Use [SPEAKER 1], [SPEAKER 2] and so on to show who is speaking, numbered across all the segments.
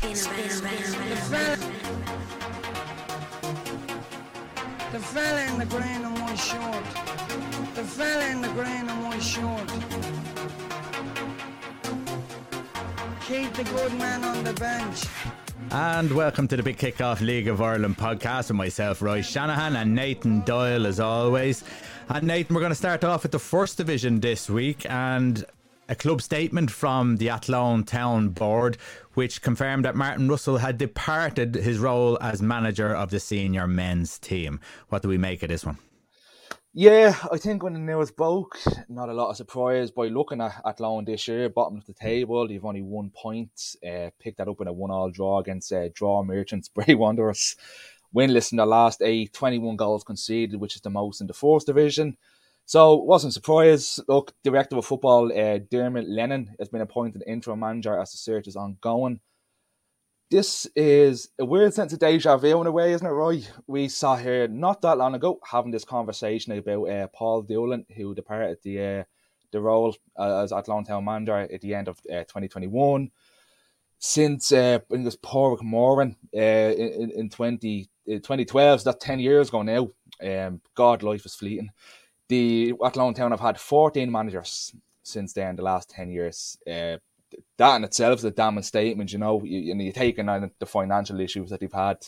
[SPEAKER 1] The fella, in the green and white short. The fella in the green and white short. Keep the good man on the bench.
[SPEAKER 2] And welcome to the Big Kickoff League of Ireland podcast with myself, Roy Shanahan, and Nathan Doyle, as always. And Nathan, we're going to start off with the first division this week and a club statement from the Athlone Town Board, which confirmed that Martin Russell had departed his role as manager of the senior men's team. What do we make of this one?
[SPEAKER 3] Yeah, I think when the news broke, not a lot of surprise by looking at Athlone this year, bottom of the table. You've only one point, uh, picked that up in a one-all draw against uh, Draw Merchants, Bray Wanderers winless in the last eight, 21 goals conceded, which is the most in the fourth division. So wasn't surprised. Look, director of football uh, Dermot Lennon has been appointed interim manager as the search is ongoing. This is a weird sense of deja vu in a way, isn't it, Roy? We saw here not that long ago having this conversation about uh, Paul Doolan, who departed the uh, the role uh, as Town manager at the end of uh, 2021 since uh, I think it was Paul Moran uh, in, in 20, 2012, so that's 10 years ago now. Um, God, life is fleeting. The Athlone Town have had 14 managers since then, the last 10 years. Uh, that in itself is a damning statement, you know. You, you take in the financial issues that they've had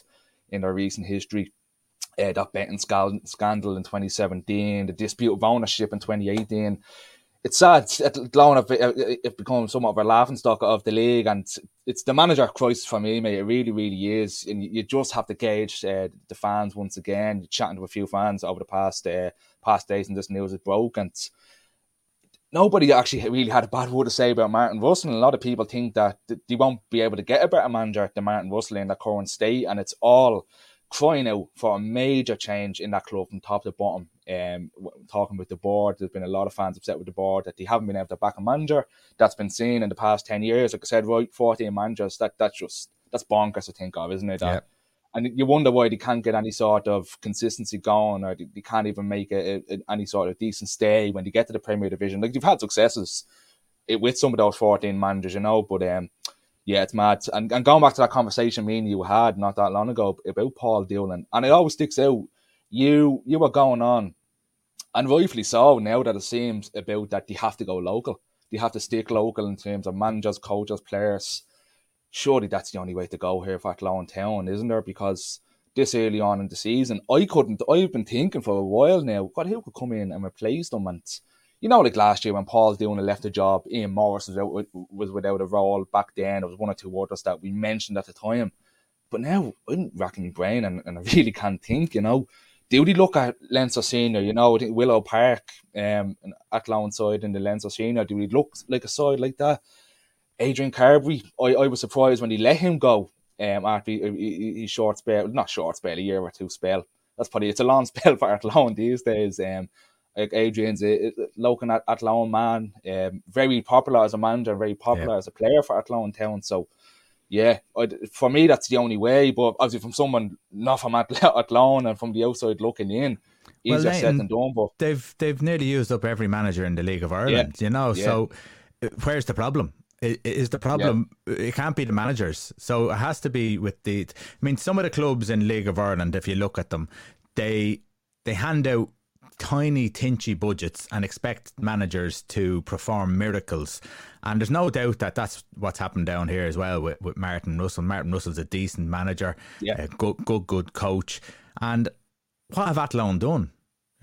[SPEAKER 3] in their recent history. Uh, that betting scandal in 2017, the dispute of ownership in 2018 it's sad. Athlone have it become somewhat of a laughing stock of the league, and it's the manager crisis for me, mate. It really, really is, and you just have to gauge uh, the fans once again. You're chatting to a few fans over the past uh, past days, and this news is broke, and nobody actually really had a bad word to say about Martin Russell. And a lot of people think that they won't be able to get a better manager than Martin Russell in the current state, and it's all crying out for a major change in that club from top to bottom. Um, talking with the board, there's been a lot of fans upset with the board that they haven't been able to back a manager. That's been seen in the past ten years. Like I said, right, fourteen managers. That that's just that's bonkers to think of, isn't it? Yeah. And you wonder why they can't get any sort of consistency going, or they, they can't even make a, a, any sort of decent stay when they get to the Premier Division. Like they've had successes with some of those fourteen managers, you know, but um yeah, it's mad. And, and going back to that conversation me and you had not that long ago about Paul Doolan, and it always sticks out. You you were going on, and rightfully so. Now that it seems about that, you have to go local. You have to stick local in terms of managers, coaches, players. Surely that's the only way to go here for Athlone Town, isn't there? Because this early on in the season, I couldn't. I've been thinking for a while now. God, who could come in and replace them? And you know, like last year when Paul Doolan left the job, Ian Morris was, out, was without a role back then. There was one or two others that we mentioned at the time. But now I'm racking my brain and, and I really can't think, you know. Do they look at Leinster Senior, you know, Willow Park um, Athlone side in the Leinster Senior? Do we look like a side like that? Adrian Carberry, I, I was surprised when he let him go um, after his short spell, not short spell, a year or two spell. That's probably, it's a long spell for Athlone these days. Um, like Adrian's a, local at Athlone man, um, very popular as a manager, very popular as a player for Athlone Town. So, yeah, I'd, for me that's the only way. But obviously, from someone not from Athlone and from the outside looking in, easier well, said than done. But
[SPEAKER 2] they've they've nearly used up every manager in the League of Ireland. Yeah. You know, yeah. so uh, where's the problem? Is the problem? It can't be the managers, so it has to be with the. I mean, some of the clubs in League of Ireland, if you look at them, they they hand out tiny, tinchy budgets and expect managers to perform miracles. And there's no doubt that that's what's happened down here as well with, with Martin Russell. Martin Russell's a decent manager, yeah. a good, good, good coach. And what have Athlone done?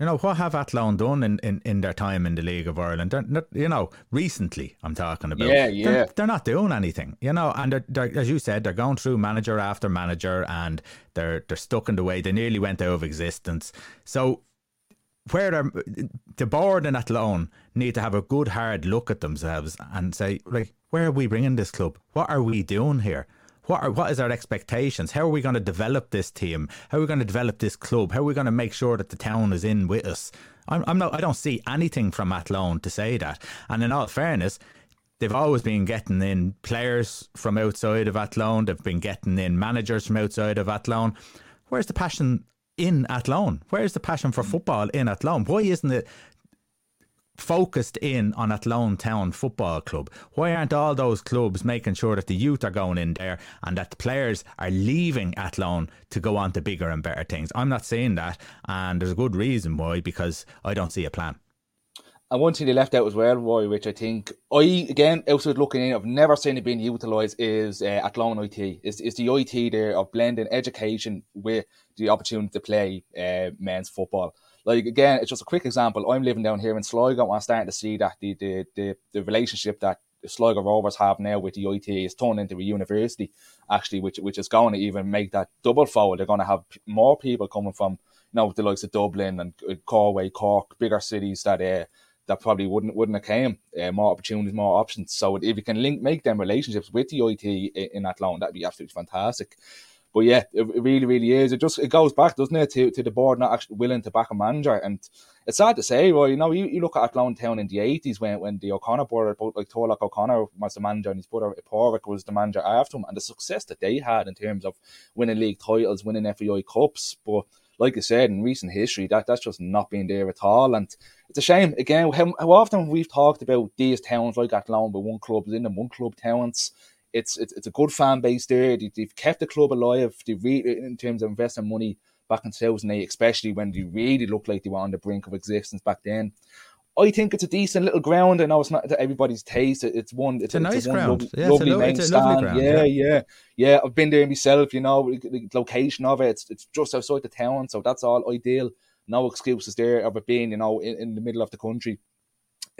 [SPEAKER 2] You know, what have Athlone done in, in, in their time in the League of Ireland? Not, you know, recently, I'm talking about.
[SPEAKER 3] Yeah, yeah.
[SPEAKER 2] They're, they're not doing anything, you know, and they're, they're, as you said, they're going through manager after manager and they're they're stuck in the way. They nearly went out of existence. So where the board and Athlone need to have a good hard look at themselves and say, like, where are we bringing this club? What are we doing here? What are what is our expectations? How are we going to develop this team? How are we going to develop this club? How are we going to make sure that the town is in with us? I'm, I'm not. I don't see anything from Athlone to say that. And in all fairness, they've always been getting in players from outside of Athlone. They've been getting in managers from outside of Athlone. Where's the passion in Athlone? Where's the passion for mm. football in Athlone? Why isn't it? focused in on Athlone Town Football Club? Why aren't all those clubs making sure that the youth are going in there and that the players are leaving Athlone to go on to bigger and better things? I'm not saying that, and there's a good reason why because I don't see a plan.
[SPEAKER 3] And one thing they left out as well, Roy, which I think I again outside looking in, I've never seen it being utilised is uh, Athlone IT. Is is the IT there of blending education with the opportunity to play uh, men's football. Like again, it's just a quick example. I'm living down here in Sligo, and I'm starting to see that the the the, the relationship that the Sligo Rovers have now with the IT is turned into a university, actually, which which is going to even make that double fold. They're going to have more people coming from you know the likes of Dublin and Galway, Cork, bigger cities that uh, that probably wouldn't wouldn't have came. Uh, more opportunities, more options. So if you can link make them relationships with the IT in, Athlone, that'd be absolutely fantastic. But yeah, it, really, really is. It just it goes back, doesn't it, to, to the board not actually willing to back a manager. And it's sad to say, well, you know, you, you look at Athlone Town in the eighties when when the O'Connor board, like Turlough O'Connor was the manager and his brother Padraig was the manager after him, and the success that they had in terms of winning league titles, winning FAI cups, but like I said, in recent history, that that's just not been there at all. And it's a shame. Again, how, how often we've talked about these towns like Athlone, but one club them, one club towns. It's, it's it's a good fan base there. They, have kept the club alive. They re- in terms of investing money back in 2008, especially when they really looked like they were on the brink of existence back then. I think it's a decent little ground. I know it's not to everybody's taste. It's one.
[SPEAKER 2] It's, it's a nice ground.
[SPEAKER 3] Lovely, yeah, lovely, lo- main stand. Ground, yeah, yeah, yeah, yeah. I've been there myself. You know, the location of it. It's, it's just outside the town, so that's all ideal. No excuses there of it being, you know, in, in the middle of the country.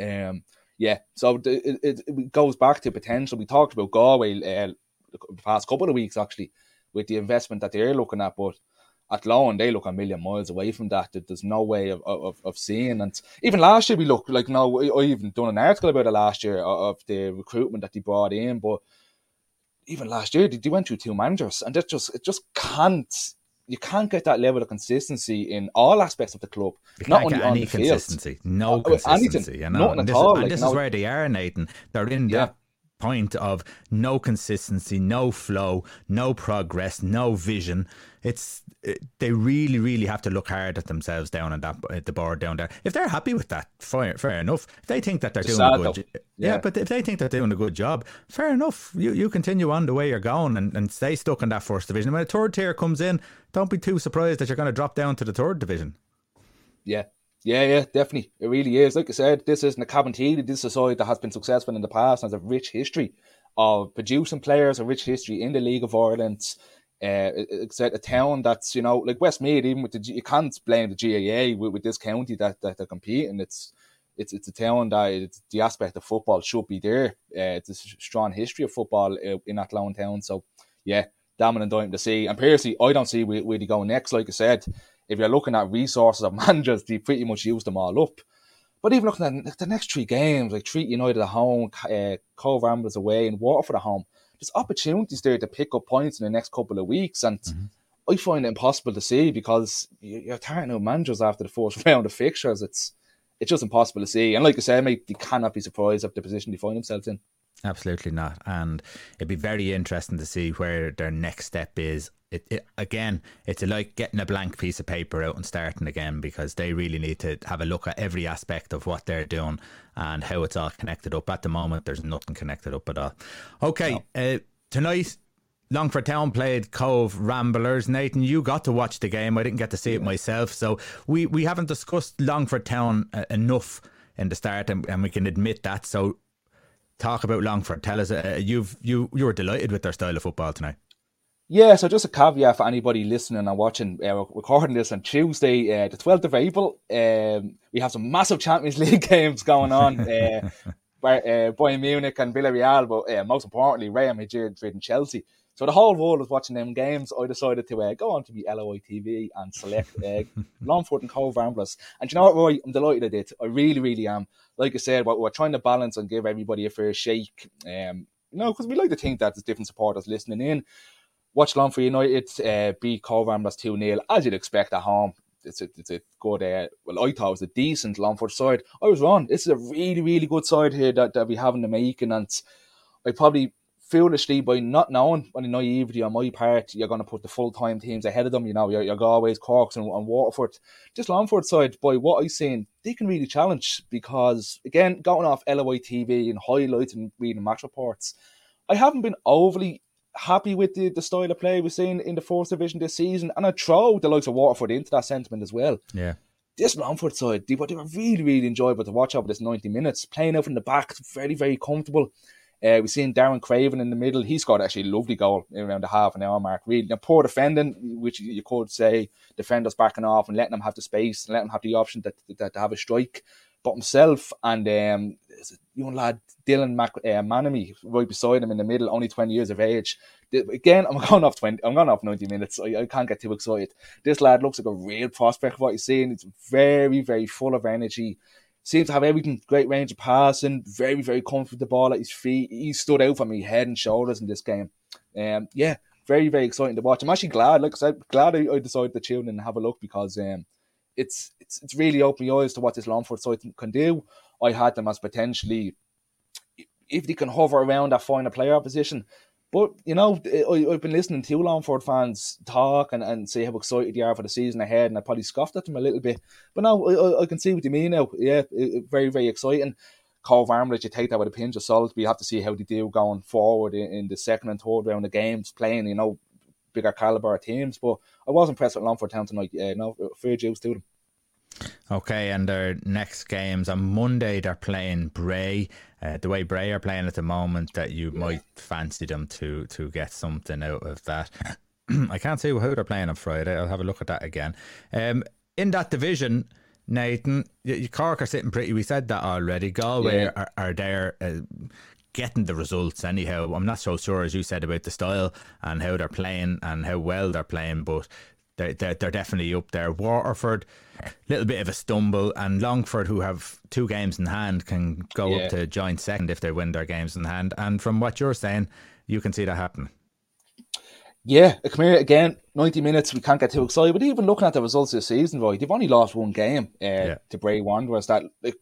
[SPEAKER 3] Um, yeah. So it, it, it goes back to potential. We talked about Galway uh, the past couple of weeks actually with the investment that they're looking at, but Athlone, they look a million miles away from that. There's no way of, of, of seeing. And even last year, we looked like, no, I even done an article about it last year of the recruitment that they brought in. But even last year, they went through two managers, and that just, it just can't, you can't get that level of consistency in all aspects of the club.
[SPEAKER 2] not only on the consistency, field. no uh, consistency. Anything, you know, and this, all, and like, this is where they are, Nathan. They're in yeah. that point of no consistency, no flow, no progress, no vision. It's it, they really, really have to look hard at themselves down on that at the board down there. If they're happy with that, fair, fair enough. If they think that they're it's doing a good, yeah. yeah. but if they think they're doing a good job, fair enough. You you continue on the way you're going and, and stay stuck in that first division. When a third tier comes in, don't be too surprised that you're going to drop down to the third division.
[SPEAKER 3] Yeah, yeah, yeah, definitely. It really is. Like I said, this isn't a Cabinteely. This is a side that has been successful in the past and has a rich history of producing players, a rich history in the League of Ireland. Uh, it's a town that's, you know, like Westmeath, even with the, you can't blame the GAA with, with this county that, that they're competing. It's, it's, it's a town that the aspect of football should be there. Uh, it's a strong history of football uh, in Athlone town. So, yeah, damn and dying to see. And personally, I don't see where, where they go next. Like I said, if you're looking at resources of managers, they pretty much use them all up. But even looking at the next three games, like Treaty United at home, uh, Cobh Ramblers away, and Waterford at home, there's opportunities there to pick up points in the next couple of weeks. And mm-hmm. I find it impossible to see because you're tiring out managers after the first round of fixtures. It's it's just impossible to see. And like I said, mate, you cannot be surprised at the position they find themselves in.
[SPEAKER 2] Absolutely not. And it'd be very interesting to see where their next step is. It, it, again, it's like getting a blank piece of paper out and starting again because they really need to have a look at every aspect of what they're doing and how it's all connected up. At the moment, there's nothing connected up at all. Okay, no. uh, tonight Longford Town played Cobh Ramblers. Nathan, you got to watch the game. I didn't get to see it myself, so we we haven't discussed Longford Town uh, enough in the start, and, and we can admit that. So talk about Longford. Tell us, uh, you've you you were delighted with their style of football tonight.
[SPEAKER 3] Yeah, so just a caveat for anybody listening and watching. Uh, recording this on Tuesday, uh, the twelfth of April. Um, we have some massive Champions League games going on. uh, by, uh, Bayern Munich and Villarreal, but uh, most importantly, Real Madrid and Chelsea. So the whole world was watching them games. I decided to uh, go on to the LOI TV and select uh, Longford and Cobh Ramblers. And you know what, Roy? I'm delighted I did. I really, really am. Like I said, we're, we're trying to balance and give everybody a fair shake. Um, you know, because we like to think that there's different supporters listening in. Watch Longford United uh, beat Cobh Ramblers 2 0, as you'd expect at home. It's a, it's a good, uh, well, I thought it was a decent Longford side. I was wrong. This is a really, really good side here that, that we have in the making. And I probably foolishly by not knowing any naivety on my part, you're going to put the full time teams ahead of them. You know, your Galways, Corks, and, and Waterford. Just Longford side, by what I've seen, they can really challenge because, again, going off LOI TV and highlights and reading match reports, I haven't been overly happy with the, the style of play we've seen in the fourth division this season. And I throw the likes of Waterford into that sentiment as well.
[SPEAKER 2] Yeah.
[SPEAKER 3] This Longford side, they were, they were really, really enjoyable to watch over this 90 minutes. Playing out from the back, very, very comfortable. Uh, we've seen Darren Craven in the middle. He scored actually a lovely goal around the half an hour mark. Really, now, poor defending, which you could say defenders backing off and letting them have the space and letting them have the option that, that to have a strike. But himself and um, young lad Dylan Mac- uh, Manamy right beside him in the middle, only twenty years of age. Again, I'm going off twenty. I'm going off ninety minutes. I, I can't get too excited. This lad looks like a real prospect. Of what he's seeing, it's very, very full of energy seems to have everything, great range of passing, very, very comfortable ball at his feet. He stood out for me head and shoulders in this game. Um, yeah, very, very exciting to watch. I'm actually glad, like I said, glad I, I decided to tune in and have a look because um, it's it's it's really opened my eyes to what this Longford side can do. I had them as potentially, if they can hover around that final player position, but you know, I, have been listening to Longford fans talk and, and say how excited they are for the season ahead, and I probably scoffed at them a little bit. But now I, I can see what you mean now. Yeah, very very exciting. Cobh Armagh, you take that with a pinch of salt. We have to see how they do going forward in, in the second and third round of games, playing you know bigger caliber teams. But I was impressed with Longford Town tonight. Yeah, no, fair dues to them.
[SPEAKER 2] Okay, and their next games on Monday they're playing Bray. Uh, the way Bray are playing at the moment, that you yeah. might fancy them to to get something out of that. I can't see who they're playing on Friday. I'll have a look at that again. Um, in that division, Nathan, Cork are sitting pretty. We said that already. Galway yeah. are, are there. Uh, getting the results anyhow. I'm not so sure as you said about the style and how they're playing and how well they're playing, but they're, they're, they're definitely up there. Waterford, a little bit of a stumble, and Longford, who have two games in hand, can go yeah. up to joint second if they win their games in hand. And from what you're saying, you can see that happen.
[SPEAKER 3] Yeah, come here again. Ninety minutes. We can't get too excited, but even looking at the results this season, right, they've only lost one game uh, yeah. to Bray Wanderers. That like,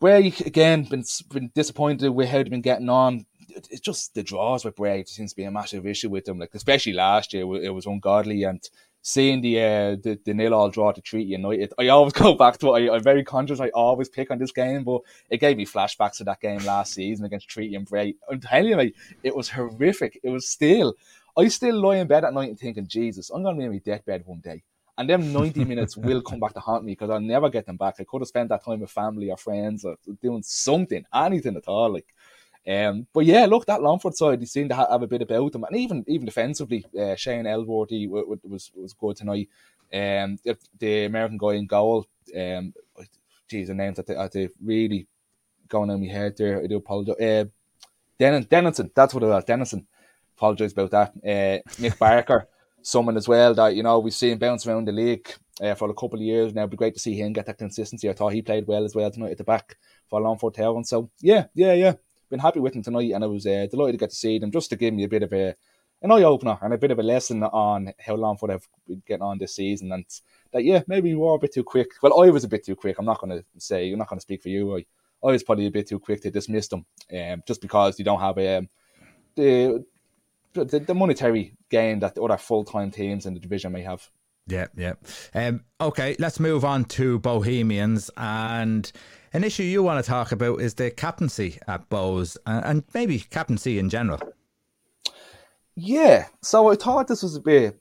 [SPEAKER 3] Bray again been been disappointed with how they've been getting on it's just the draws with Bray seems to be a massive issue with them. Like especially last year, it was ungodly, and seeing the uh, the, the nil all draw to Treaty United, I always go back to it. I, am very conscious. I always pick on this game, but it gave me flashbacks to that game last season against Treaty and Bray. I'm telling you, mate, it was horrific. It was still. I still lie in bed at night and thinking, Jesus, I'm gonna be in my deathbed one day. And them 90 minutes will come back to haunt me because I'll never get them back. I could have spent that time with family or friends or doing something, anything at all. Like um, but yeah, look, that Longford side, they seem to have a bit about them, and even even defensively, uh, Shane Elworthy was was good tonight. Um, the, American guy in goal, um, geez, the names that they, really going on my head there. I do apologize. Uh, Denon, Denison, that's what it was. Denison, apologize about that. Uh, Nick Barker, someone as well that you know we've seen bounce around the league uh, for a couple of years now. It'd be great to see him get that consistency. I thought he played well as well tonight at the back for Longford Town. So yeah, yeah, yeah been happy with him tonight, and I was uh, delighted to get to see them just to give me a bit of a an eye opener and a bit of a lesson on how Longford have been getting on this season, and that yeah, maybe we were a bit too quick. Well, I was a bit too quick. I'm not going to say I'm not going to speak for you. I, I was probably a bit too quick to dismiss them, um, just because you don't have um, the, the the monetary gain that other full time teams in the division may have.
[SPEAKER 2] Yeah, yeah. Um, okay, let's move on to Bohemians and an issue you want to talk about is the captaincy at Bohs and maybe captaincy in general.
[SPEAKER 3] Yeah, so I thought this was a bit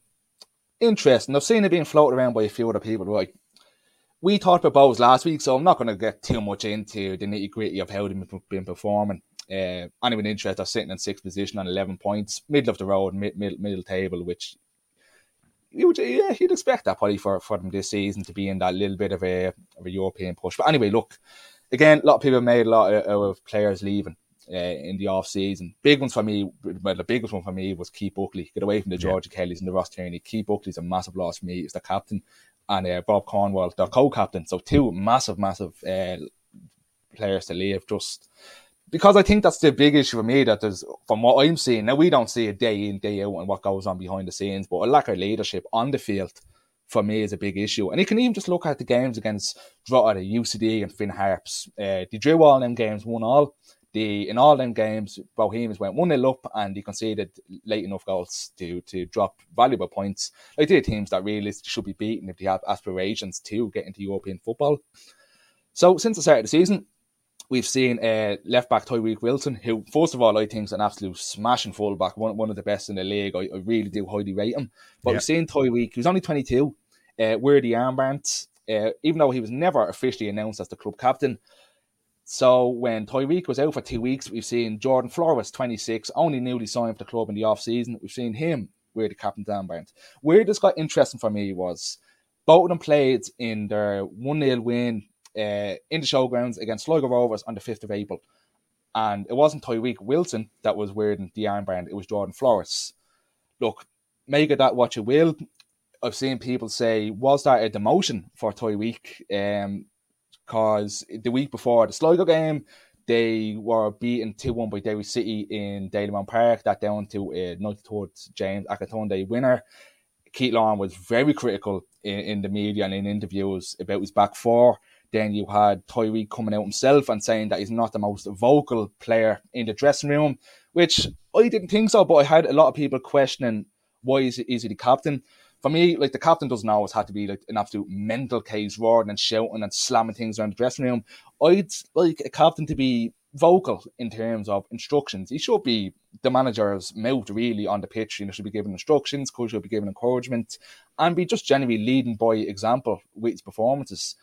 [SPEAKER 3] interesting. I've seen it being floated around by a few other people, right? We talked about Bohs last week, so I'm not going to get too much into the nitty gritty of how they've been performing. Uh, anyone interested, are sitting in sixth position on 11 points, middle of the road, mid, middle, middle table, which you would, yeah, you'd expect that probably for, for them this season to be in that little bit of a, of a European push. But anyway, look, again, a lot of people made a lot of, of players leaving uh, in the off season. Big ones for me, well, the biggest one for me was Keith Buckley. Get away from the Georgie yeah. Kellys and the Ross Tierney. Keith Buckley's a massive loss for me. He's the captain, and uh, Bob Cornwall, the co-captain. So two massive, massive uh, players to leave. Just because I think that's the big issue for me that there's from what I'm seeing now we don't see it day in day out and what goes on behind the scenes, but a lack of leadership on the field for me is a big issue. And you can even just look at the games against Drogheda, UCD, and Finn Harps. Uh, they drew all them games, one all. the in all them games, Bohemians went one 0 up and he conceded late enough goals to to drop valuable points. Like they're teams that really should be beaten if they have aspirations to get into European football. So since the start of the season, we've seen uh, left back Tyreke Wilson, who first of all I think is an absolute smashing fullback, one one of the best in the league. I, I really do highly rate him. But we've seen Tyreke, who's only twenty two, uh, wear the armband. Uh, even though he was never officially announced as the club captain, so when Tyreke was out for two weeks, we've seen Jordan Flores, 26, only newly signed for the club in the off season. We've seen him wear the captain's armband. Where this got interesting for me was both of them played in their 1 0 win uh, in the showgrounds against Sligo Rovers on the 5th of April. And it wasn't Tyreke Wilson that was wearing the armband, it was Jordan Flores. Look, make of that what you will. I've seen people say, was that a demotion for Tyreke? Um, because the week before the Sligo game, they were beaten 2 1 by Derry City in Dalymount Park. That down to a 93rd James Akintunde winner. Keith Long was very critical in, in, the media and in interviews about his back four. Then you had Tyreke coming out himself and saying that he's not the most vocal player in the dressing room, which I didn't think so, but I had a lot of people questioning why is he, is he the captain? for me, like the captain doesn't always have to be like an absolute mental case, roaring and shouting and slamming things around the dressing room. I'd like a captain to be vocal in terms of instructions. He should be the manager's mouth really on the pitch. You know, should be giving instructions, coach should be giving encouragement, and be just generally leading by example with his performances.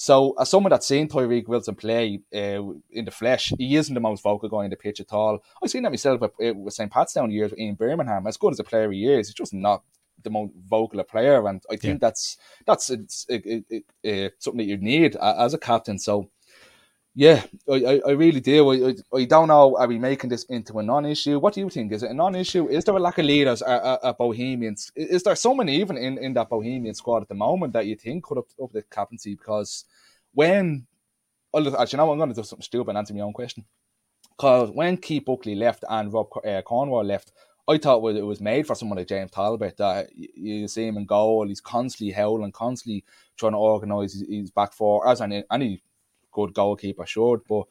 [SPEAKER 3] So, as someone that's seen Tyreke Wilson play uh, in the flesh, he isn't the most vocal guy in the pitch at all. I've seen that myself with, uh, with St. Pat's down years in Birmingham. As good as a player he is, he's just not the most vocal player, and I think yeah. that's that's it's, it, it, it, something that you need as a captain. So, yeah, I, I, really do. I, I, don't know. Are we making this into a non-issue? What do you think? Is it a non-issue? Is there a lack of leaders at, at, at Bohemians? Is there someone even in, in that Bohemian squad at the moment that you think could have up the captaincy? Because when, actually, now I'm going to do something stupid and answer my own question. Because when Keith Buckley left and Rob uh, Cornwall left, I thought it was made for someone like James Talbot. That you see him in goal, he's constantly howling, constantly trying to organise his, his back four, as any, any good goalkeeper should. But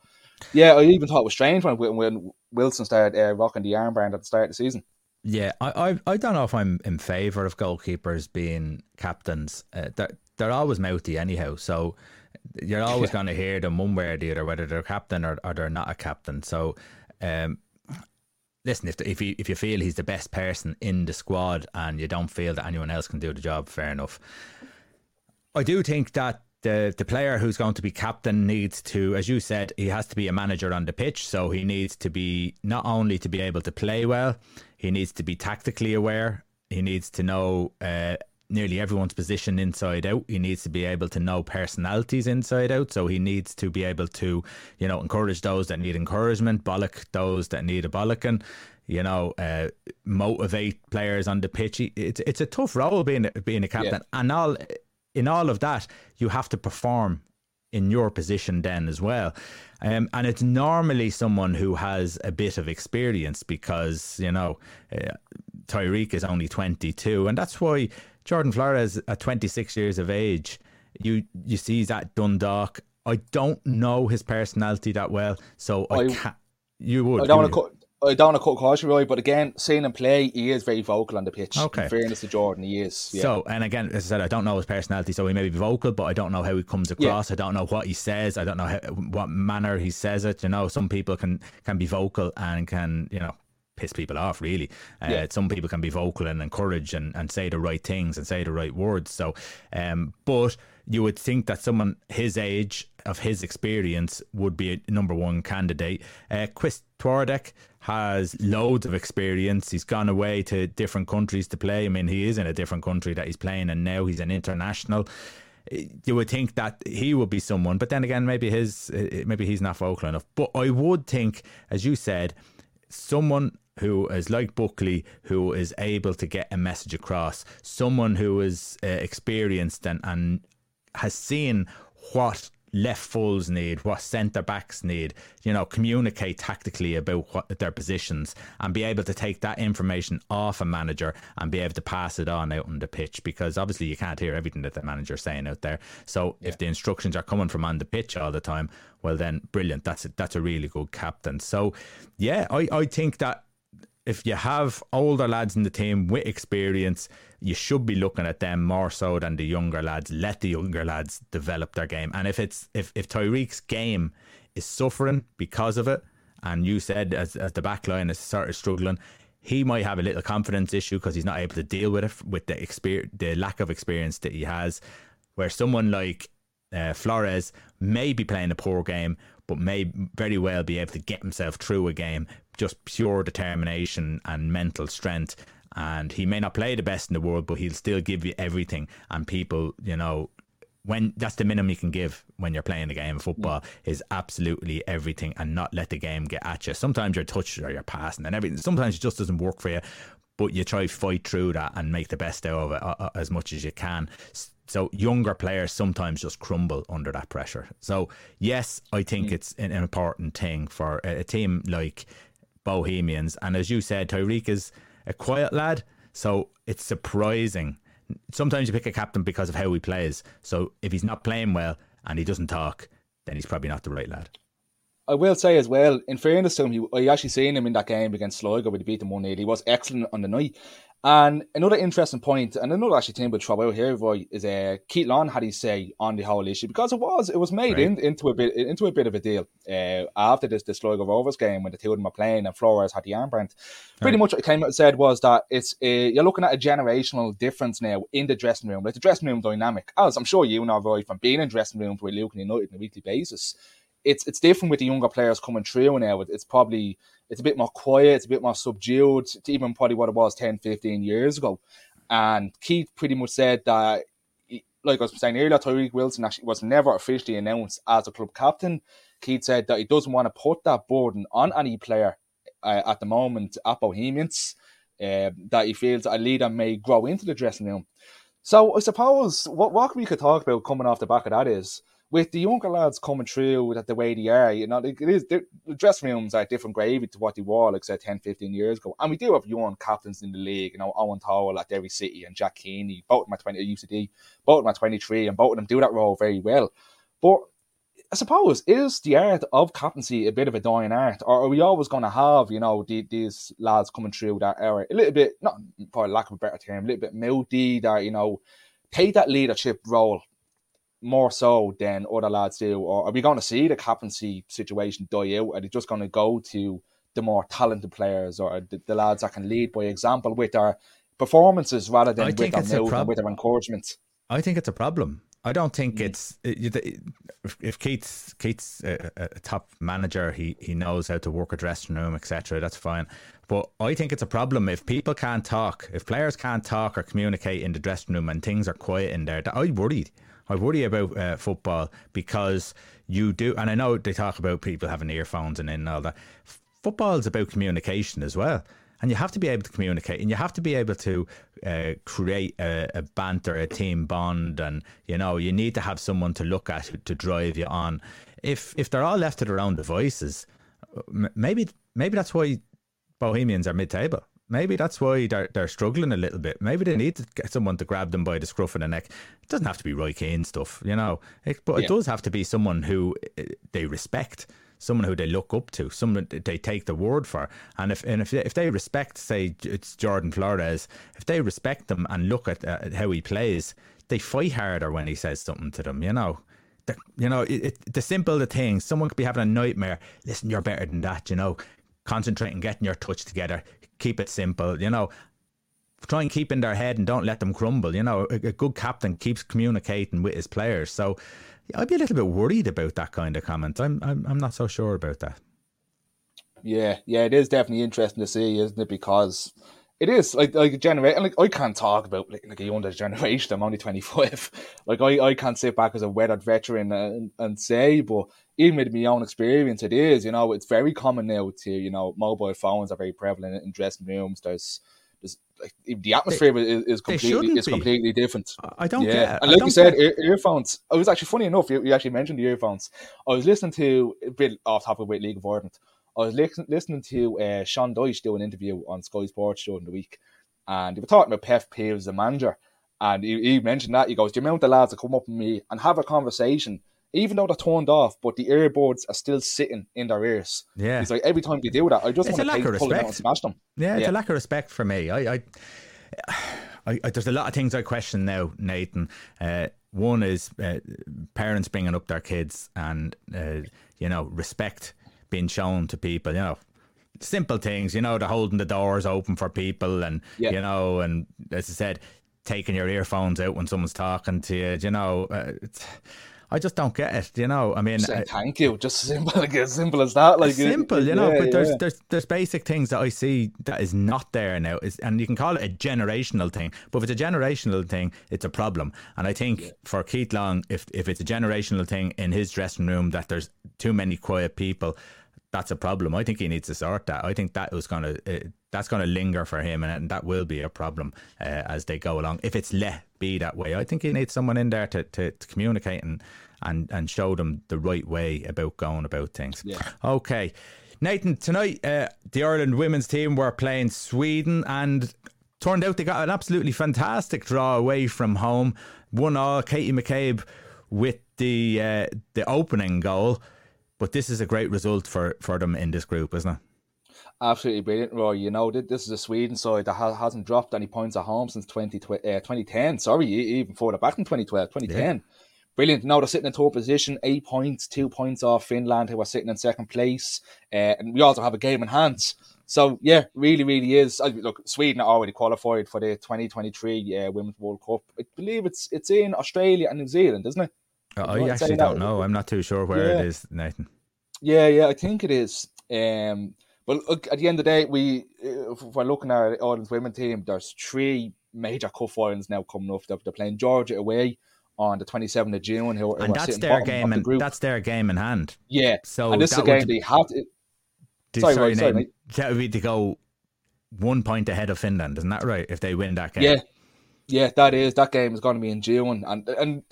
[SPEAKER 3] yeah, I even thought it was strange when, when Wilson started uh, rocking the armband at the start of the season.
[SPEAKER 2] Yeah, I, I, I don't know if I'm in favour of goalkeepers being captains. Uh, they're, they're always mouthy anyhow, so you're always going to hear them one way or the other, whether they're captain or, or they're not a captain. So um, listen, if if you if you feel he's the best person in the squad and you don't feel that anyone else can do the job, fair enough. I do think that the the player who's going to be captain needs to, as you said, he has to be a manager on the pitch. So he needs to be not only to be able to play well, he needs to be tactically aware. He needs to know uh, nearly everyone's position inside out. He needs to be able to know personalities inside out. So he needs to be able to, you know, encourage those that need encouragement, bollock those that need a bollocking. You know, uh, motivate players on the pitch. It's it's a tough role being being a captain, yeah. and all in all of that, you have to perform in your position then as well. Um, and it's normally someone who has a bit of experience because, you know, uh, Tyreke is only 22. And that's why Jordan Flores at 26 years of age, you you see he's at Dundalk. I don't know his personality that well, so I, I can't. You would.
[SPEAKER 3] I don't want to. I don't want to cut caution, really, but again, seeing him play, he is very vocal on the pitch. Okay. In fairness to Jordan, he is.
[SPEAKER 2] Yeah. So, and again, as I said, I don't know his personality, so he may be vocal, but I don't know how he comes across. Yeah. I don't know what he says. I don't know how, what manner he says it. You know, some people can can be vocal and can, you know, piss people off really. Uh, yeah. some people can be vocal and encourage and, and say the right things and say the right words. So um, but you would think that someone his age of his experience would be a number one candidate. Uh, Chris Twardek has loads of experience. He's gone away to different countries to play. I mean he is in a different country that he's playing and now. He's an international. You would think that he would be someone, but then again, maybe his maybe he's not vocal enough. But I would think, as you said, someone who is like Buckley, who is able to get a message across, someone who is uh, experienced and, and has seen what left fulls need, what centre backs need, you know, communicate tactically about what their positions and be able to take that information off a manager and be able to pass it on out on the pitch because obviously you can't hear everything that the manager's saying out there. So yeah. if the instructions are coming from on the pitch all the time, well then brilliant. That's a, that's a really good captain. So yeah, I, I think that if you have older lads in the team with experience, you should be looking at them more so than the younger lads. Let the younger lads develop their game. And if it's if, if Tyreke's game is suffering because of it, and you said as, as the back line is sort of struggling, he might have a little confidence issue because he's not able to deal with it with the experience, the lack of experience that he has. Where someone like uh, Flores may be playing a poor game, but may very well be able to get himself through a game just pure determination and mental strength. And he may not play the best in the world, but he'll still give you everything. And people, you know, when that's the minimum you can give when you're playing the game of football is absolutely everything and not let the game get at you. Sometimes you're touched or you're passing and everything. Sometimes it just doesn't work for you, but you try to fight through that and make the best out of it uh, uh, as much as you can. So younger players sometimes just crumble under that pressure. So yes, I think it's an important thing for a, a team like Bohemians. And as you said, Tyreke is a quiet lad, so it's surprising. Sometimes you pick a captain because of how he plays. So if he's not playing well and he doesn't talk, then he's probably not the right lad.
[SPEAKER 3] I will say as well, in fairness to him, he, I actually seen him in that game against Sligo where he beat them 1 He was excellent on the night. And another interesting point, and another actually thing with trouble here, Roy, is uh, Keith Long had his say on the whole issue because it was it was made right. in, into a bit into a bit of a deal uh, after this the Sligo Rovers game when the two of them were playing and Flores had the armband. Pretty right. much what came out and said was that it's a, you're looking at a generational difference now in the dressing room. Like the dressing room dynamic, as I'm sure you know, Roy, from being in dressing rooms with Lucan United on a weekly basis, it's it's different with the younger players coming through now. It's probably it's a bit more quiet, it's a bit more subdued, to even probably what it was 10, 15 years ago. And Keith pretty much said that, like I was saying earlier, Tyreke Wilson actually was never officially announced as a club captain. Keith said that he doesn't want to put that burden on any player uh, at the moment at Bohemians, uh, that he feels a leader may grow into the dressing room. So I suppose what, what we could talk about coming off the back of that is with the younger lads coming through that the way they are, you know, it is the dressing rooms are different gravy to what they were, like say 10, 15 years ago. And we do have young captains in the league, you know, Eoin Toal at Derry City and Jack Keaney, both at 20 UCD, both of at 23, and both of them do that role very well. But I suppose is the art of captaincy a bit of a dying art, or are we always going to have you know the, these lads coming through that era a little bit, not for lack of a better term, a little bit mouthy that you know take that leadership role more so than other lads do? Or are we going to see the captaincy situation die out? Are they just going to go to the more talented players or the, the lads that can lead by example with their performances rather than with their mood prob- with their encouragement?
[SPEAKER 2] I think it's a problem. I don't think mm. it's if Keith's Keith's a, a, top manager, he he knows how to work a dressing room, etc. That's fine. But I think it's a problem if people can't talk, if players can't talk or communicate in the dressing room, and things are quiet in there. I worry. I worry about uh, football because you do, and I know they talk about people having earphones and, and all that. Football is about communication as well. And you have to be able to communicate and you have to be able to uh, create a, a, banter, a team bond. And, you know, you need to have someone to look at to drive you on. If if they're all left to their own devices, maybe maybe that's why Bohemians are mid table. Maybe that's why they're, they're struggling a little bit. Maybe they need to get someone to grab them by the scruff of the neck. It doesn't have to be Roy Keane stuff, you know, it, but yeah. it does have to be someone who eh, they respect, someone who they look up to, someone they take the word for. And if and if if they respect, say it's Jordan Flores, if they respect them and look at, uh, how he plays, they fight harder when he says something to them, you know. The, you know, it, it, the simple the things. Someone could be having a nightmare. Listen, you're better than that. You know, concentrate and getting your touch together keep it simple, you know. Try and keep in their head and don't let them crumble. You know, a, a good captain keeps communicating with his players. So I'd be a little bit worried about that kind of comment. I'm, I'm, I'm not so sure about that.
[SPEAKER 3] Yeah, yeah, it is definitely interesting to see, isn't it? Because it is like like a generation. Like I can't talk about like, like a younger generation. I'm only 25. Like I, I can't sit back as a weathered veteran and, and say, but even with my own experience, it is. You know, it's very common now to you know mobile phones are very prevalent in dressing rooms. There's is like the atmosphere they, is, is completely is completely different.
[SPEAKER 2] I don't
[SPEAKER 3] yeah.
[SPEAKER 2] get.
[SPEAKER 3] And like
[SPEAKER 2] you
[SPEAKER 3] said, ear, earphones. It was actually funny enough. You, you, actually mentioned the earphones. I was listening to a bit off topic with League of Ireland. I was li- listening to uh, Sean Dyche do an interview on Sky Sports during the week, and they were talking about Pep Peeves, the manager, and he, he mentioned that he goes, "The amount of lads that come up with me and have a conversation." Even though they're turned off, but the earbuds are still sitting in their ears.
[SPEAKER 2] Yeah,
[SPEAKER 3] it's like every time they do that, I just
[SPEAKER 2] it's
[SPEAKER 3] want to take, pull them out and smash them.
[SPEAKER 2] Yeah, it's yeah. a lack of respect for me. I, I, I, I, there's a lot of things I question now, Nathan. Uh, one is uh, parents bringing up their kids, and uh, you know, respect being shown to people. You know, simple things. You know, they're holding the doors open for people, and yeah. you know, and as I said, taking your earphones out when someone's talking to you. You know, uh, I just don't get it. You know, I mean,
[SPEAKER 3] Saying uh, thank you, just simple, like as simple as that. Like
[SPEAKER 2] simple, you know. Yeah, but there's yeah. there's there's basic things that I see that is not there now. Is and you can call it a generational thing, but if it's a generational thing, it's a problem. And I think yeah. for Keith Long, if if it's a generational thing in his dressing room that there's too many quiet people, that's a problem. I think he needs to sort that. I think that was going to uh, that's going to linger for him, and, and that will be a problem uh, as they go along. If it's let be that way, I think he needs someone in there to, to, to communicate and, and and show them the right way about going about things.
[SPEAKER 3] Yeah.
[SPEAKER 2] Okay. Nathan, tonight uh, the Ireland women's team were playing Sweden and turned out they got an absolutely fantastic draw away from home. One all, Katie McCabe with the uh, the opening goal. But this is a great result for, for them in this group, isn't it?
[SPEAKER 3] Absolutely brilliant, Roy. You know, this is a Sweden side that hasn't dropped any points at home since 20, uh, 2010. Sorry, even further back in 2012, 2010. Yeah. Brilliant. Now they're sitting in top position, eight points, two points off Finland, who are sitting in second place. Uh, and we also have a game in hands. So, yeah, really, really is. Look, Sweden are already qualified for the 2023 uh, Women's World Cup. I believe it's it's in Australia and New Zealand, isn't it?
[SPEAKER 2] I actually don't know. I'm not too sure where yeah. it is, Nathan.
[SPEAKER 3] Yeah, yeah, I think it is. Um, but look, at the end of the day, we if we're looking at Ireland's women team. There's three major cup finals now coming up. They're, they're playing Georgia away on the 27th of June. Who,
[SPEAKER 2] and that's their game, and that's their game in hand.
[SPEAKER 3] Yeah.
[SPEAKER 2] So
[SPEAKER 3] and this is a game they have to.
[SPEAKER 2] sorry, sorry, sorry Nathan, that would be to go one point ahead of Finland, isn't that right? If they win that game.
[SPEAKER 3] Yeah. Yeah, that is that game is going to be in June, and and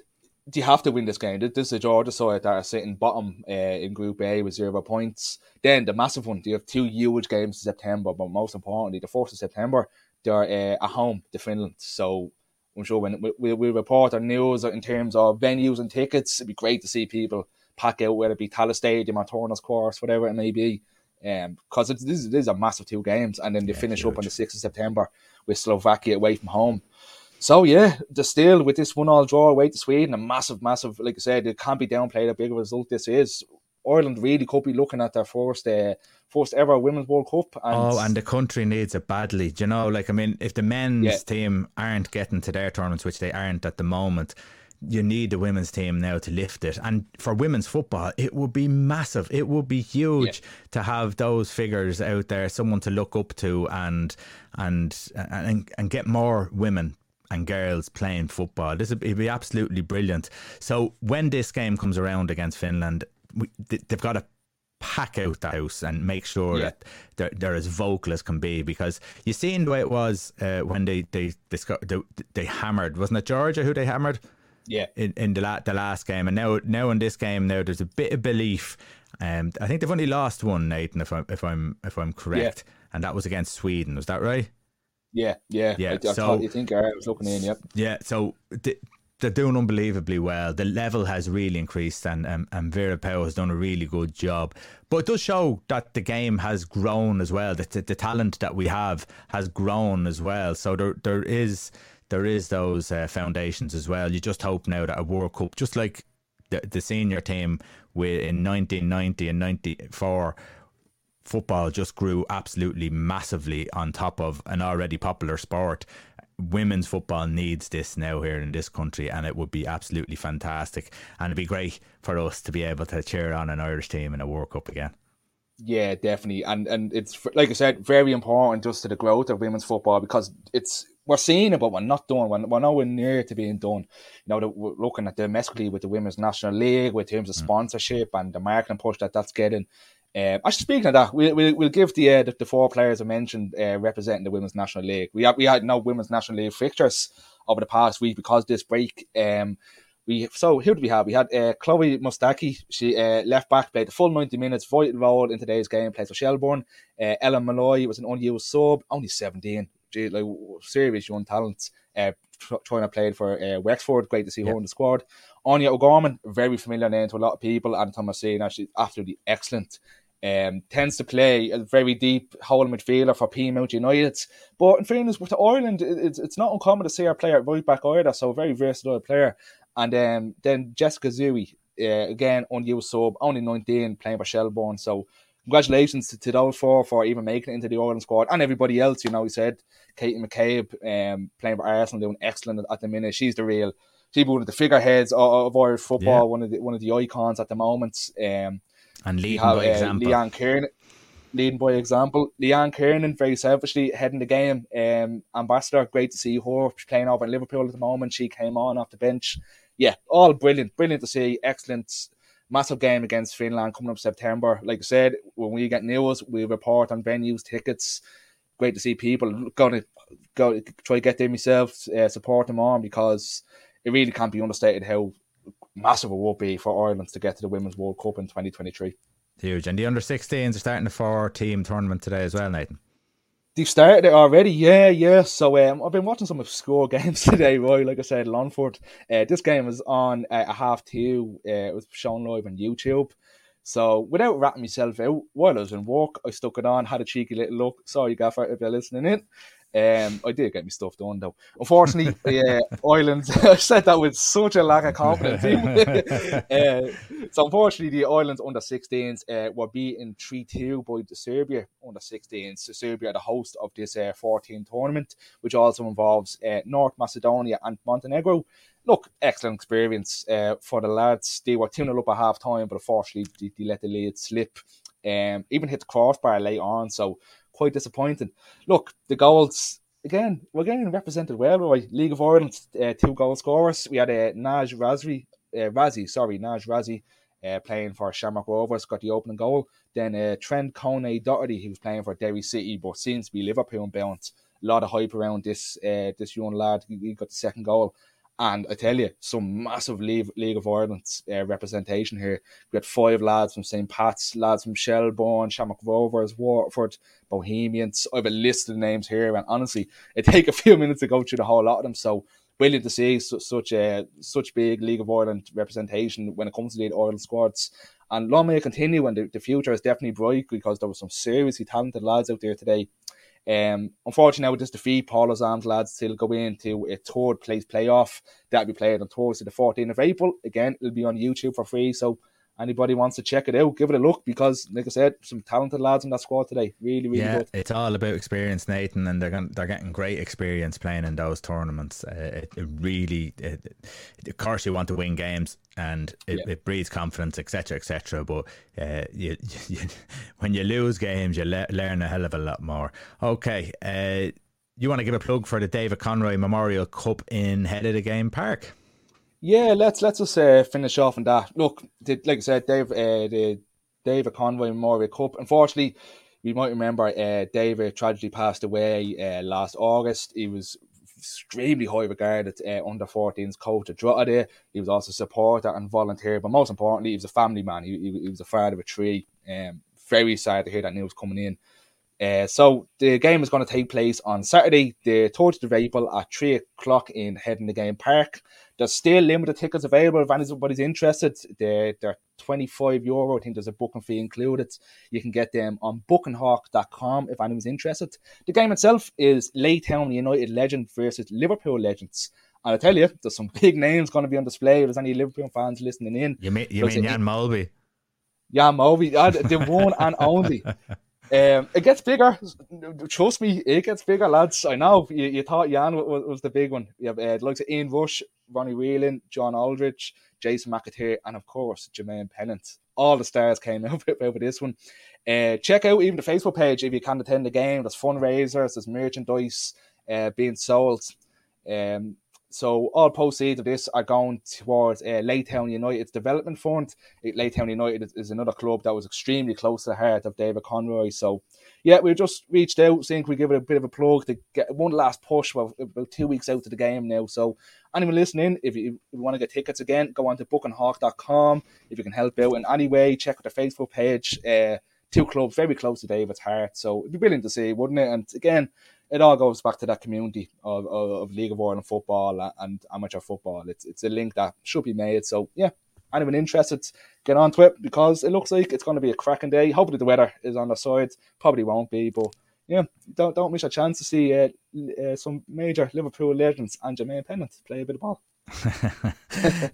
[SPEAKER 3] you have to win this game. This is a Georgia side that are sitting bottom uh, in Group A with zero points. Then the massive one, you have two huge games in September, but most importantly, the 4th of September, they're uh, at home to Finland. So I'm sure when we, we, we report our news in terms of venues and tickets, it'd be great to see people pack out, whether it be Tallaght Stadium or Turner's Cross, whatever it may be. Because um, this, this is a massive two games, and then they yeah, finish huge. up on the 6th of September with Slovakia away from home. So yeah, the still with this one all draw away to Sweden, a massive, massive, like I said, it can't be downplayed how big a result this is. Ireland really could be looking at their first, uh, first ever Women's World Cup.
[SPEAKER 2] And oh, and the country needs it badly. Do you know, like I mean, if the men's yeah. team aren't getting to their tournaments, which they aren't at the moment, you need the women's team now to lift it. And for women's football, it would be massive. It would be huge yeah. to have those figures out there, someone to look up to, and and and and get more women and girls playing football. This would be absolutely brilliant. So when this game comes around against Finland, we, they've got to pack out the house and make sure yeah. that they're, they're, as vocal as can be because you seen the way it was uh, when they they, they they they hammered wasn't it Georgia who they hammered
[SPEAKER 3] yeah
[SPEAKER 2] in, in the, la- the last game and now now in this game now there's a bit of belief um, I think they've only lost one Nathan if I'm if I'm if I'm correct yeah. and that was against Sweden was that right
[SPEAKER 3] yeah, yeah, yeah. I, I so, you think I was looking in. Yep.
[SPEAKER 2] Yeah, so they're doing unbelievably well. The level has really increased, and um, and Vera Pauw has done a really good job. But it does show that the game has grown as well. That the, the talent that we have has grown as well. So there there is there is those uh, foundations as well. You just hope now that a World Cup, just like the, the senior team with in 1990 and 94 football just grew absolutely massively on top of an already popular sport. Women's football needs this now here in this country, and it would be absolutely fantastic. And it'd be great for us to be able to cheer on an Irish team in a World Cup again.
[SPEAKER 3] Yeah, definitely, and and it's like I said, very important just to the growth of women's football because it's we're seeing it, but we're not doing. We're, we're nowhere near to being done. You know, the, we're looking at domestically with the women's national league, with terms of mm. sponsorship and the marketing push that that's getting Um, actually, speaking of that, we'll, we'll, we'll give the, uh, the, the four players I mentioned uh, representing the Women's National League. We had, we had no Women's National League fixtures over the past week because this break. Um, we so who did we have? We had uh, Chloe Mustaki. She uh, left back played the full ninety minutes, vital role in today's game. Plays for Shelbourne. Uh, Ellen Molloy was an unused sub, only seventeen. Gee, like serious young talent. Uh, trying to play for uh, Wexford. Great to see her in the squad. Áine O'Gorman, very familiar name to a lot of people. And Thomas saying actually absolutely excellent. Um, tends to play a very deep hole midfielder for Peamount United. But in fairness, with Ireland, it's, it's not uncommon to see her player at right back either. So a very versatile player. And um, then Jessica Ziu, uh, again, unused sub, only 19, playing for Shelbourne. So congratulations to, to, those four for even making it into the Ireland squad and everybody else. You know, he said Katie McCabe um, playing for Arsenal, doing excellent at the minute. She's the real, she's one of the figureheads of, of Irish football, yeah. one of the one of the icons at the moment. Um,
[SPEAKER 2] and leading have, by uh, example.
[SPEAKER 3] Leanne Kiernan, leading by example. Leanne Kiernan, very selfishly heading the game. Um, ambassador, great to see her playing over in Liverpool at the moment. She came on off the bench. Yeah, all brilliant, brilliant to see. Excellent massive game against Finland coming up September. Like I said, when we get news, we report on venues, tickets. Great to see people going to go try to get them myself, uh, support them on because it really can't be understated how massive it would be for Ireland to get to the Women's World Cup in 2023.
[SPEAKER 2] Huge. And the under 16s are starting the four team tournament today as well, Nathan.
[SPEAKER 3] They've started it already, yeah, yeah. So um, I've been watching some of score games today, Roy. Like I said, Longford. Uh, this game was on uh, a half two. Uh, it was shown live on YouTube. So without ratting myself out, while I was in work, I stuck it on, had a cheeky little look. Sorry, Gaffer, if you're listening in. Um, I did get my stuff done though. Unfortunately, yeah, Ireland. I said that with such a lack of confidence. uh, so unfortunately, the Ireland under 16s uh, were beaten three two by the Serbia under 16s. So Serbia, the host of this uh, 14 tournament, which also involves uh, North Macedonia and Montenegro. Look, excellent experience uh, for the lads. They were 2 0 up at half time, but unfortunately, they, they let the lead slip. Um, even hit the crossbar late on. So quite disappointing. Look, the goals again, we're getting represented well. Right? League of Ireland, uh, two goal scorers. We had uh, Naj Razri, uh, Razi, sorry, Naj Razi, uh, playing for Shamrock Rovers, got the opening goal. Then uh, Trent Kone Doherty, he was playing for Derry City, but seems to be Liverpool bound. A lot of hype around this uh, this young lad. He got the second goal. And I tell you, some massive League, League of Ireland uh, representation here. We had five lads from St. Pat's, lads from Shelbourne, Shamrock Rovers, Waterford, Bohemians. I have a list of names here, and honestly, it take a few minutes to go through the whole lot of them. So brilliant to see such a such big League of Ireland representation when it comes to the Ireland squads. And long may it continue, and the, the future is definitely bright because there were some seriously talented lads out there today um, unfortunately, with this defeat, Paul Osam's lads still go into a third place playoff that'll be played on Thursday, the 14th of April. Again, it'll be on YouTube for free. So anybody wants to check it out, give it a look because, like I said, some talented lads in that squad today. Really, really yeah, good.
[SPEAKER 2] It's all about experience, Nathan, and they're going, they're getting great experience playing in those tournaments. Uh, it, it, really, it, of course, you want to win games, and it, yeah. it breeds confidence, etc., etc. But uh, you, you, when you lose games, you le- learn a hell of a lot more. Okay. Uh, you want to give a plug for the David Conroy Memorial Cup in Head in the Game Park?
[SPEAKER 3] Yeah, let's let's just uh, finish off on that. Look, the, like I said, Dave, uh, the David Conroy Memorial Cup. Unfortunately, you might remember uh, David tragically passed away uh, last August. He was extremely high regarded uh, under 14s coach at Drogheda. He was also a supporter and volunteer, but most importantly, he was a family man. He, he, he was a father of a tree. Um, very sad to hear that news coming in. Uh, so the game is going to take place on Saturday, the 30th of April at 3 o'clock in Head in the Game Park. There's still limited tickets available if anybody's interested. They're, they're 25 euro. I think there's a booking fee included. You can get them on bookandhawk.com if anyone's interested. The game itself is Laytown United Legend versus Liverpool Legends. And I tell you, there's some big names going to be on display. If there's any Liverpool fans listening in,
[SPEAKER 2] you mean, you mean Jan Molby?
[SPEAKER 3] Jan Molby, the one and only. Um, it gets bigger. Trust me, it gets bigger, lads. I know you, you thought Jan was, was, the big one. You have uh, likes of Ian Rush, Ronnie Whelan, John Aldridge, Jason McAteer, and of course Jermaine Pennant. All the stars came out over this one. Uh, check out even the Facebook page if you can attend the game. There's fundraisers, there's merchandise uh, being sold. Um, So all proceeds of this are going towards uh, Laytown United's development fund. Laytown United is another club that was extremely close to the heart of David Conroy. So yeah, we just reached out, saying we give it a bit of a plug to get one last push. Well, about two weeks out to the game now. So anyone listening, if you, if you want to get tickets again, go on to bookandhawk.com. If you can help out in any way, check out the Facebook page. Uh, two clubs very close to David's heart. So it'd be brilliant to see, wouldn't it? And again, it all goes back to that community of, of, of League of Ireland football and amateur football. It's it's a link that should be made. So yeah, anyone interested, get onto it because it looks like it's going to be a cracking day. Hopefully the weather is on the side. Probably won't be, but yeah, don't don't miss a chance to see uh, uh, some major Liverpool legends and Jermaine Pennant play a bit of ball.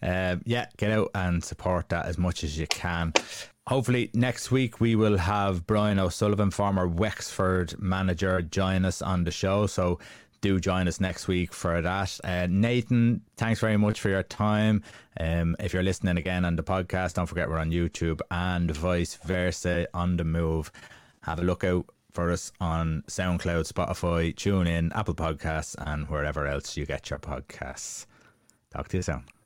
[SPEAKER 2] um, yeah, get out and support that as much as you can. Hopefully, next week we will have Brian O'Sullivan, former Wexford manager, join us on the show. So do join us next week for that. Uh, Nathan, thanks very much for your time. Um, if you're listening again on the podcast, don't forget we're on YouTube and vice versa on the move. Have a look out for us on SoundCloud, Spotify, TuneIn, Apple Podcasts, and wherever else you get your podcasts. Talk to you soon.